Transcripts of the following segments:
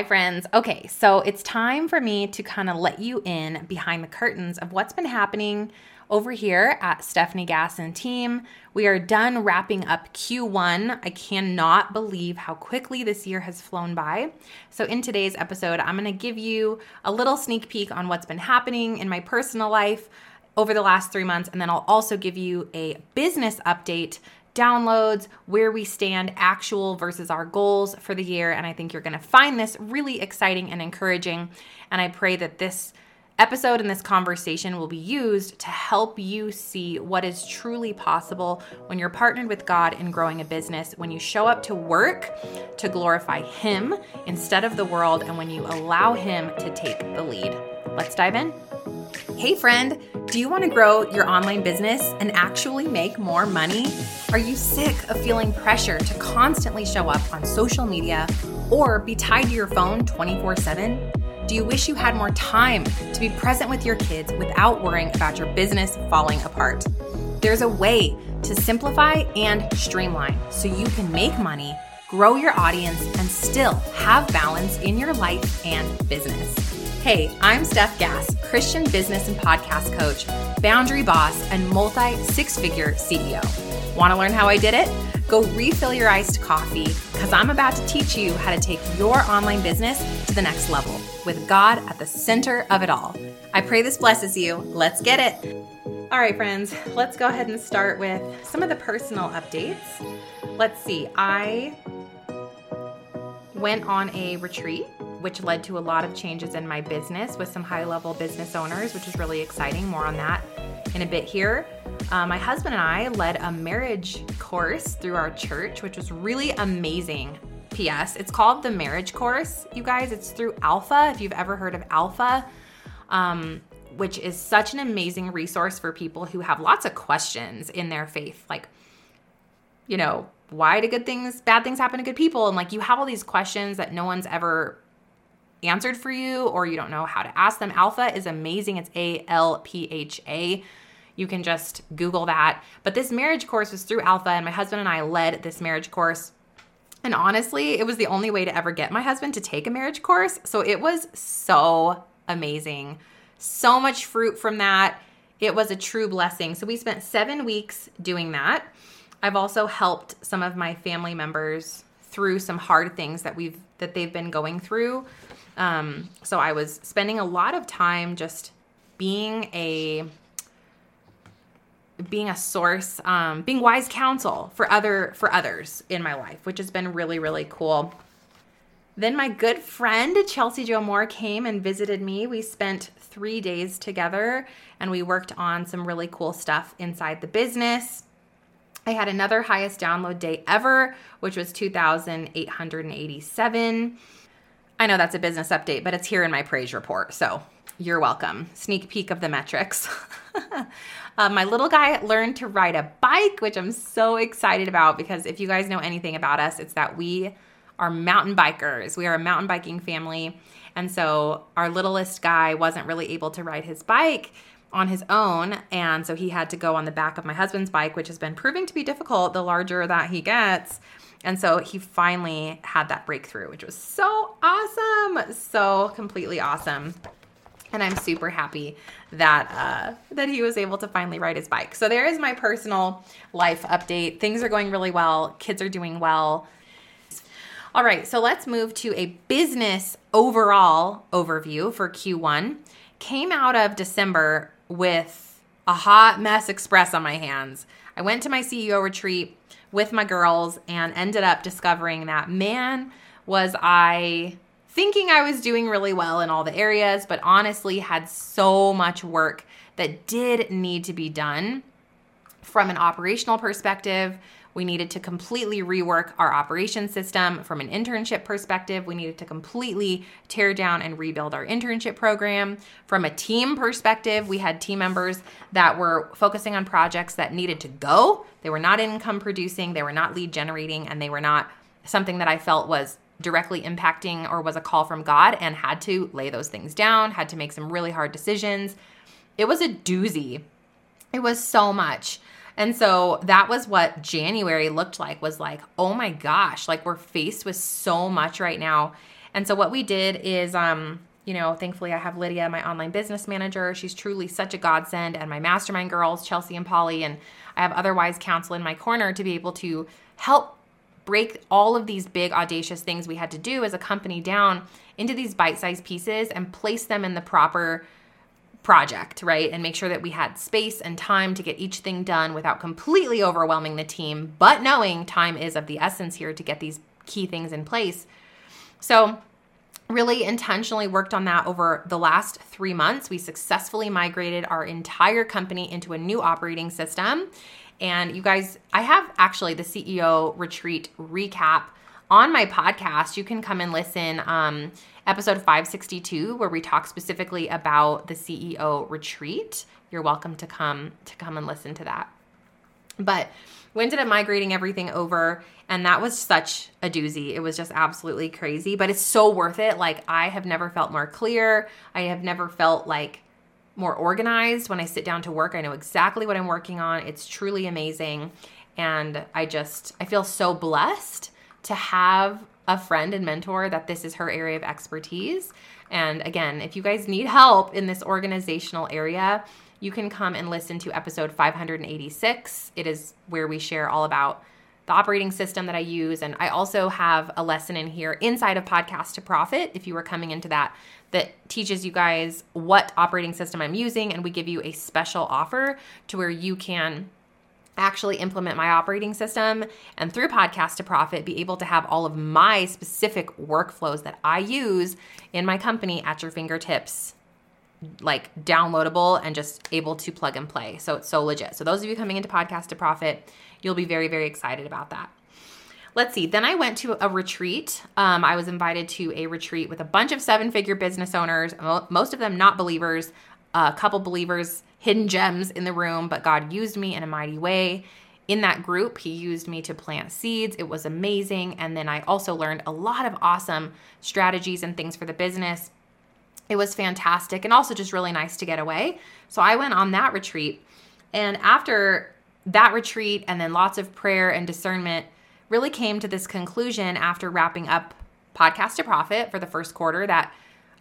Hi, friends. Okay, so it's time for me to kind of let you in behind the curtains of what's been happening over here at Stefanie Gass and team. We are done wrapping up Q1. I cannot believe how quickly this year has flown by. So, in today's episode, I'm going to give you a little sneak peek on what's been happening in my personal life over the last three months, and then I'll also give you a business update downloads, where we stand, actual versus our goals for the year. And I think you're going to find this really exciting and encouraging. And I pray that this episode and this conversation will be used to help you see what is truly possible when you're partnered with God in growing a business, when you show up to work to glorify Him instead of the world, and when you allow Him to take the lead. Let's dive in. Hey, friend, do you want to grow your online business and actually make more money? Are you sick of feeling pressure to constantly show up on social media or be tied to your phone 24 7? Do you wish you had more time to be present with your kids without worrying about your business falling apart? There's a way to simplify and streamline so you can make money, grow your audience, and still have balance in your life and business. Hey, I'm Stef Gass, Christian business and podcast coach, boundary boss, and multi six figure CEO. Want to learn how I did it? Go refill your iced coffee because I'm about to teach you how to take your online business to the next level with God at the center of it all. I pray this blesses you. Let's get it. All right, friends, let's go ahead and start with some of the personal updates. Let's see, I went on a retreat which led to a lot of changes in my business with some high level business owners, which is really exciting. More on that in a bit here. Uh, my husband and I led a marriage course through our church, which was really amazing. P.S. It's called the Marriage Course, you guys. It's through Alpha, if you've ever heard of Alpha, um, which is such an amazing resource for people who have lots of questions in their faith. Like, you know, why do good things, bad things happen to good people? And like, you have all these questions that no one's ever answered for you or you don't know how to ask them. Alpha is amazing. It's A L P H A. You can just Google that. But this marriage course was through Alpha, and my husband and I led this marriage course. And honestly, it was the only way to ever get my husband to take a marriage course. So it was so amazing. So much fruit from that. It was a true blessing. So we spent seven weeks doing that. I've also helped some of my family members through some hard things that we've that they've been going through um, so I was spending a lot of time just being a being a source, um, being wise counsel for other for others in my life, which has been really really cool. Then my good friend Chelsea Joe Moore came and visited me. We spent three days together and we worked on some really cool stuff inside the business. I had another highest download day ever, which was 2,887. I know that's a business update, but it's here in my praise report. So you're welcome. Sneak peek of the metrics. uh, my little guy learned to ride a bike, which I'm so excited about because if you guys know anything about us, it's that we are mountain bikers. We are a mountain biking family. And so our littlest guy wasn't really able to ride his bike on his own. And so he had to go on the back of my husband's bike, which has been proving to be difficult the larger that he gets. And so he finally had that breakthrough, which was so awesome. So completely awesome. And I'm super happy that uh, that he was able to finally ride his bike. So there is my personal life update. Things are going really well. Kids are doing well. All right, so let's move to a business overall overview for Q1. Came out of December with a hot mess express on my hands. I went to my CEO retreat with my girls and ended up discovering that man was I thinking I was doing really well in all the areas, but honestly had so much work that did need to be done from an operational perspective we needed to completely rework our operation system from an internship perspective. We needed to completely tear down and rebuild our internship program. From a team perspective, we had team members that were focusing on projects that needed to go. They were not income producing, they were not lead generating, and they were not something that I felt was directly impacting or was a call from God and had to lay those things down, had to make some really hard decisions. It was a doozy. It was so much. And so that was what January looked like was like, oh my gosh, like we're faced with so much right now. And so what we did is, um, you know, thankfully I have Lydia, my online business manager. She's truly such a godsend, and my mastermind girls, Chelsea and Polly, and I have otherwise counsel in my corner to be able to help break all of these big audacious things we had to do as a company down into these bite-sized pieces and place them in the proper project, right? And make sure that we had space and time to get each thing done without completely overwhelming the team, but knowing time is of the essence here to get these key things in place. So, really intentionally worked on that over the last three months. We successfully migrated our entire company into a new operating system. And you guys, I have actually the CEO retreat recap on my podcast. You can come and listen. Um, episode 562 where we talk specifically about the CEO retreat. You're welcome to come to come and listen to that. But we ended up migrating everything over and that was such a doozy. It was just absolutely crazy, but it's so worth it. Like I have never felt more clear. I have never felt like more organized when I sit down to work. I know exactly what I'm working on. It's truly amazing. And I just I feel so blessed to have a friend and mentor that this is her area of expertise. And again, if you guys need help in this organizational area, you can come and listen to episode 586. It is where we share all about the operating system that I use. And I also have a lesson in here inside of Podcast to Profit, if you were coming into that, that teaches you guys what operating system I'm using. And we give you a special offer to where you can actually implement my operating system and through podcast to profit be able to have all of my specific workflows that I use in my company at your fingertips like downloadable and just able to plug and play. So it's so legit. So those of you coming into podcast to profit, you'll be very very excited about that. Let's see. Then I went to a retreat. Um, I was invited to a retreat with a bunch of seven figure business owners, most of them not believers, a couple believers hidden gems in the room, but God used me in a mighty way. In that group, He used me to plant seeds. It was amazing. And then I also learned a lot of awesome strategies and things for the business. It was fantastic and also just really nice to get away. So I went on that retreat. And after that retreat, and then lots of prayer and discernment, really came to this conclusion after wrapping up Podcast to Profit for the first quarter that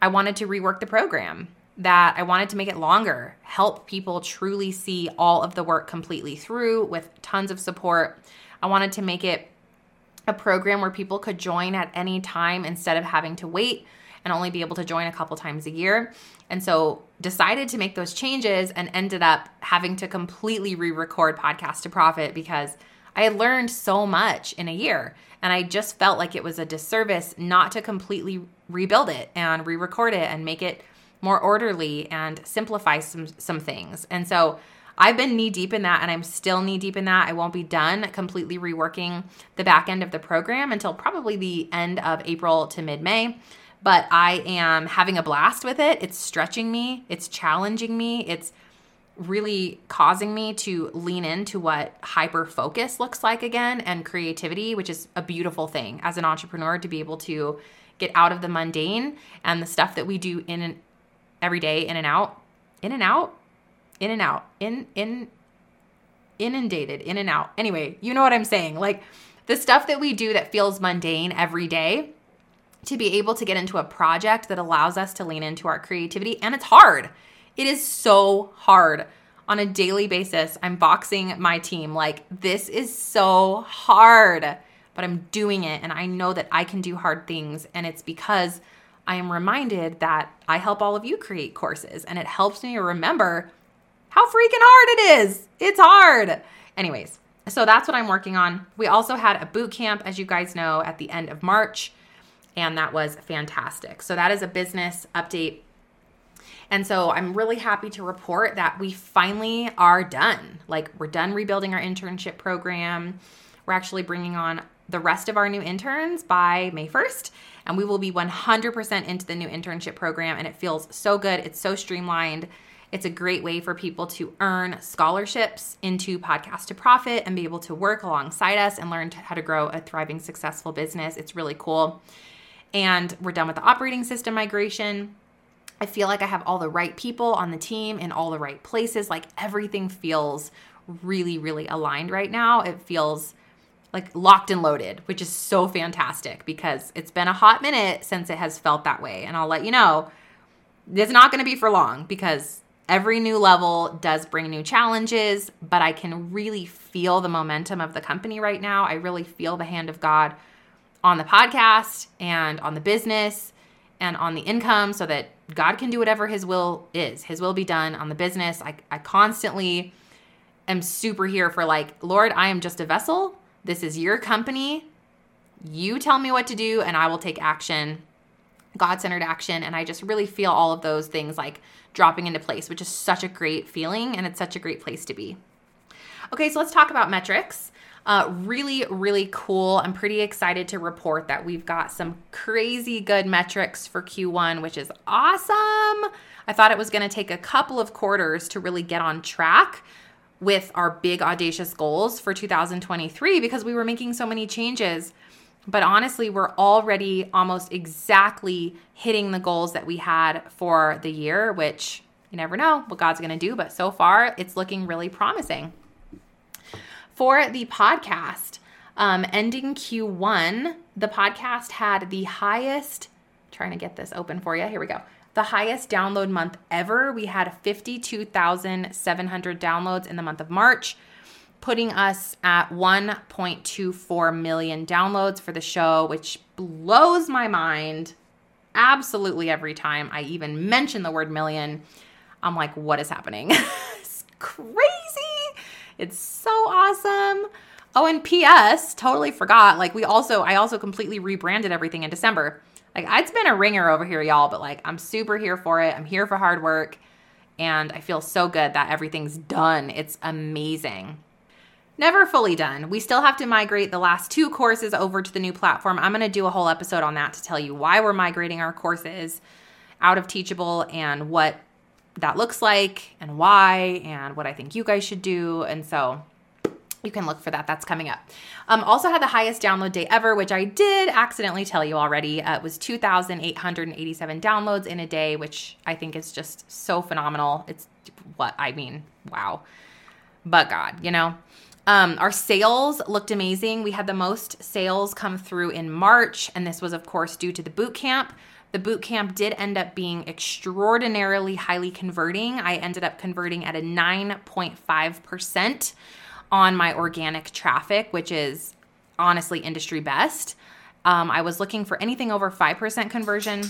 I wanted to rework the program that I wanted to make it longer, help people truly see all of the work completely through with tons of support. I wanted to make it a program where people could join at any time instead of having to wait and only be able to join a couple times a year. And so decided to make those changes and ended up having to completely re-record podcast to profit because I had learned so much in a year and I just felt like it was a disservice not to completely rebuild it and re-record it and make it more orderly and simplify some some things. And so I've been knee deep in that and I'm still knee deep in that. I won't be done completely reworking the back end of the program until probably the end of April to mid May. But I am having a blast with it. It's stretching me, it's challenging me, it's really causing me to lean into what hyper focus looks like again and creativity, which is a beautiful thing as an entrepreneur to be able to get out of the mundane and the stuff that we do in an every day in and out, in and out, in and out, in in inundated, in and out. Anyway, you know what I'm saying? Like the stuff that we do that feels mundane every day to be able to get into a project that allows us to lean into our creativity and it's hard. It is so hard on a daily basis. I'm boxing my team like this is so hard, but I'm doing it and I know that I can do hard things and it's because I am reminded that I help all of you create courses and it helps me remember how freaking hard it is. It's hard. Anyways, so that's what I'm working on. We also had a boot camp, as you guys know, at the end of March, and that was fantastic. So that is a business update. And so I'm really happy to report that we finally are done. Like, we're done rebuilding our internship program. We're actually bringing on the rest of our new interns by May 1st, and we will be 100% into the new internship program. And it feels so good. It's so streamlined. It's a great way for people to earn scholarships into Podcast to Profit and be able to work alongside us and learn how to grow a thriving, successful business. It's really cool. And we're done with the operating system migration. I feel like I have all the right people on the team in all the right places. Like everything feels really, really aligned right now. It feels like locked and loaded, which is so fantastic because it's been a hot minute since it has felt that way. And I'll let you know, it's not going to be for long because every new level does bring new challenges, but I can really feel the momentum of the company right now. I really feel the hand of God on the podcast and on the business and on the income so that God can do whatever his will is. His will be done on the business. I, I constantly am super here for like, Lord, I am just a vessel. This is your company. You tell me what to do and I will take action, God centered action. And I just really feel all of those things like dropping into place, which is such a great feeling and it's such a great place to be. Okay, so let's talk about metrics. Uh, really, really cool. I'm pretty excited to report that we've got some crazy good metrics for Q1, which is awesome. I thought it was going to take a couple of quarters to really get on track with our big, audacious goals for 2023 because we were making so many changes. But honestly, we're already almost exactly hitting the goals that we had for the year, which you never know what God's going to do. But so far, it's looking really promising for the podcast. Um, ending Q1, the podcast had the highest, trying to get this open for you. Here we go. The highest download month ever. We had 52,700 downloads in the month of March, putting us at 1.24 million downloads for the show, which blows my mind absolutely every time I even mention the word million. I'm like, what is happening? it's crazy. It's so awesome. Oh, and PS, totally forgot. Like we also, I also completely rebranded everything in December. Like it's been a ringer over here, y'all, but like I'm super here for it. I'm here for hard work. And I feel so good that everything's done. It's amazing. Never fully done. We still have to migrate the last two courses over to the new platform. I'm going to do a whole episode on that to tell you why we're migrating our courses out of Teachable and what that looks like and why and what I think you guys should do. And so you can look for that. That's coming up. Um, also had the highest download day ever, which I did accidentally tell you already. Uh, it was 2,887 downloads in a day, which I think is just so phenomenal. It's what I mean, wow. But God, you know. Um, our sales looked amazing. We had the most sales come through in March, and this was, of course, due to the boot camp. The boot camp did end up being extraordinarily highly converting. I ended up converting at a 9.5% on my organic traffic, which is honestly industry best. Um, I was looking for anything over 5% conversion.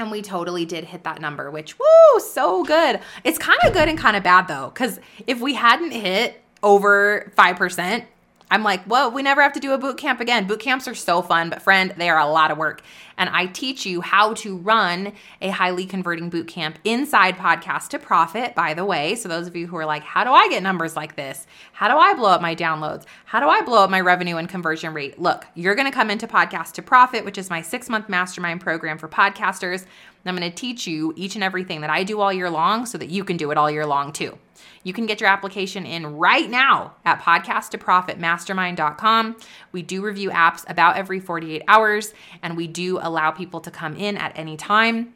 And we totally did hit that number, which, woo, so good. It's kind of good and kind of bad though, because if we hadn't hit over 5%, I'm like, whoa, we never have to do a boot camp again. Boot camps are so fun, but friend, they are a lot of work. And I teach you how to run a highly converting boot camp inside Podcast to Profit, by the way. So, those of you who are like, how do I get numbers like this? How do I blow up my downloads? How do I blow up my revenue and conversion rate? Look, you're going to come into Podcast to Profit, which is my six month mastermind program for podcasters. I'm going to teach you each and everything that I do all year long so that you can do it all year long too. You can get your application in right now at podcasttoprofitmastermind.com. We do review apps about every 48 hours and we do allow people to come in at any time.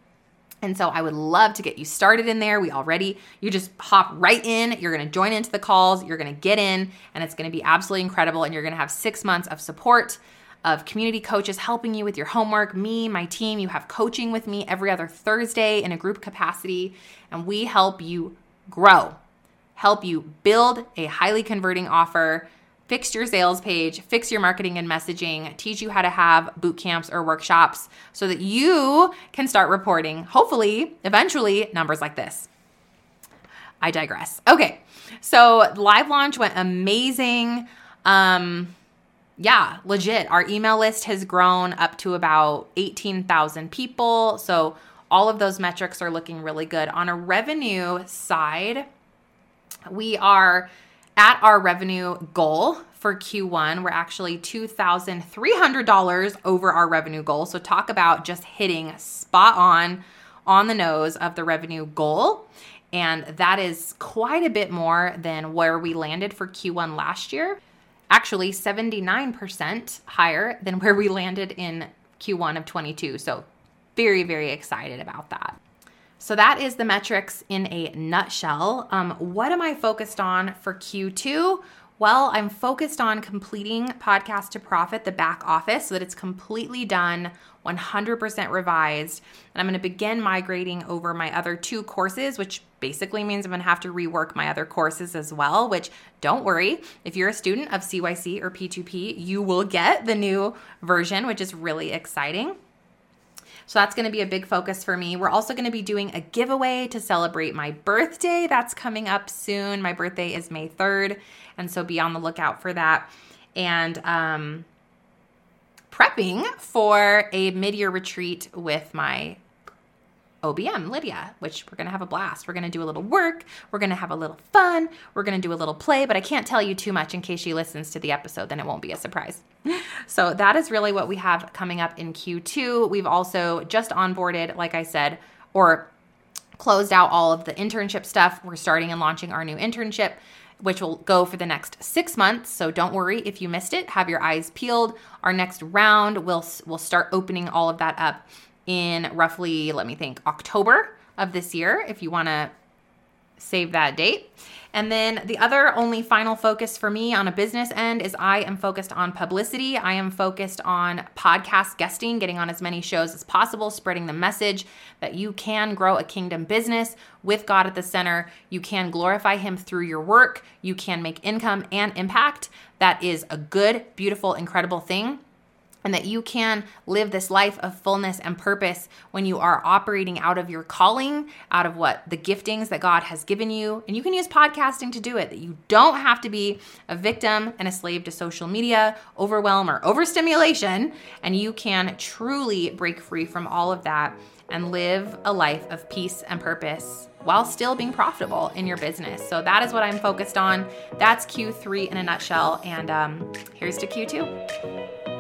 And so I would love to get you started in there. We already, you just hop right in. You're going to join into the calls. You're going to get in, and it's going to be absolutely incredible. And you're going to have six months of support of community coaches helping you with your homework. Me, my team, you have coaching with me every other Thursday in a group capacity, and we help you grow help you build a highly converting offer, fix your sales page, fix your marketing and messaging, teach you how to have boot camps or workshops so that you can start reporting, hopefully, eventually, numbers like this. I digress. Okay, so live launch went amazing. Um, yeah, legit. Our email list has grown up to about 18,000 people. So all of those metrics are looking really good. On a revenue side, we are at our revenue goal for Q1. We're actually $2,300 over our revenue goal. So, talk about just hitting spot on on the nose of the revenue goal. And that is quite a bit more than where we landed for Q1 last year. Actually, 79% higher than where we landed in Q1 of 22. So, very, very excited about that. So that is the metrics in a nutshell. Um, what am I focused on for Q2? Well, I'm focused on completing Podcast to Profit, the back office, so that it's completely done, 100% revised. And I'm going to begin migrating over my other two courses, which basically means I'm going to have to rework my other courses as well, which don't worry. If you're a student of CYC or P2P, you will get the new version, which is really exciting. So that's going to be a big focus for me. We're also going to be doing a giveaway to celebrate my birthday. That's coming up soon. My birthday is May 3rd. And so be on the lookout for that. And um, prepping for a mid year retreat with my OBM, Lydia, which we're going to have a blast. We're going to do a little work. We're going to have a little fun. We're going to do a little play, but I can't tell you too much in case she listens to the episode, then it won't be a surprise. so that is really what we have coming up in Q2. We've also just onboarded, like I said, or closed out all of the internship stuff. We're starting and launching our new internship which will go for the next six months. So don't worry if you missed it. Have your eyes peeled. Our next round, we'll we'll start opening all of that up in roughly, let me think, October of this year. If you want to save that date. And then the other only final focus for me on a business end is I am focused on publicity. I am focused on podcast guesting, getting on as many shows as possible, spreading the message that you can grow a kingdom business with God at the center. You can glorify Him through your work. You can make income and impact. That is a good, beautiful, incredible thing and that you can live this life of fullness and purpose when you are operating out of your calling, out of what the giftings that God has given you. And you can use podcasting to do it, that you don't have to be a victim and a slave to social media, overwhelm, or overstimulation. And you can truly break free from all of that and live a life of peace and purpose while still being profitable in your business. So that is what I'm focused on. That's Q3 in a nutshell. And um, here's to Q2.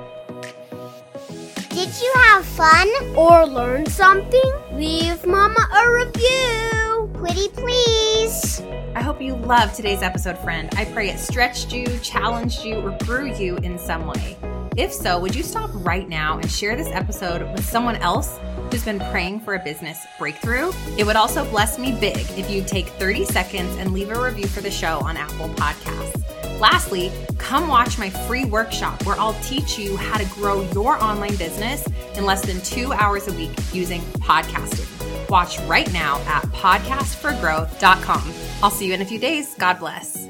Did you have fun or learn something? Leave Mama a review. Pretty please. I hope you loved today's episode, friend. I pray it stretched you, challenged you, or grew you in some way. If so, would you stop right now and share this episode with someone else who's been praying for a business breakthrough? It would also bless me big if you'd take 30 seconds and leave a review for the show on Apple Podcasts. Lastly, come watch my free workshop where I'll teach you how to grow your online business in less than two hours a week using podcasting. Watch right now at podcastforgrowth.com. I'll see you in a few days. God bless.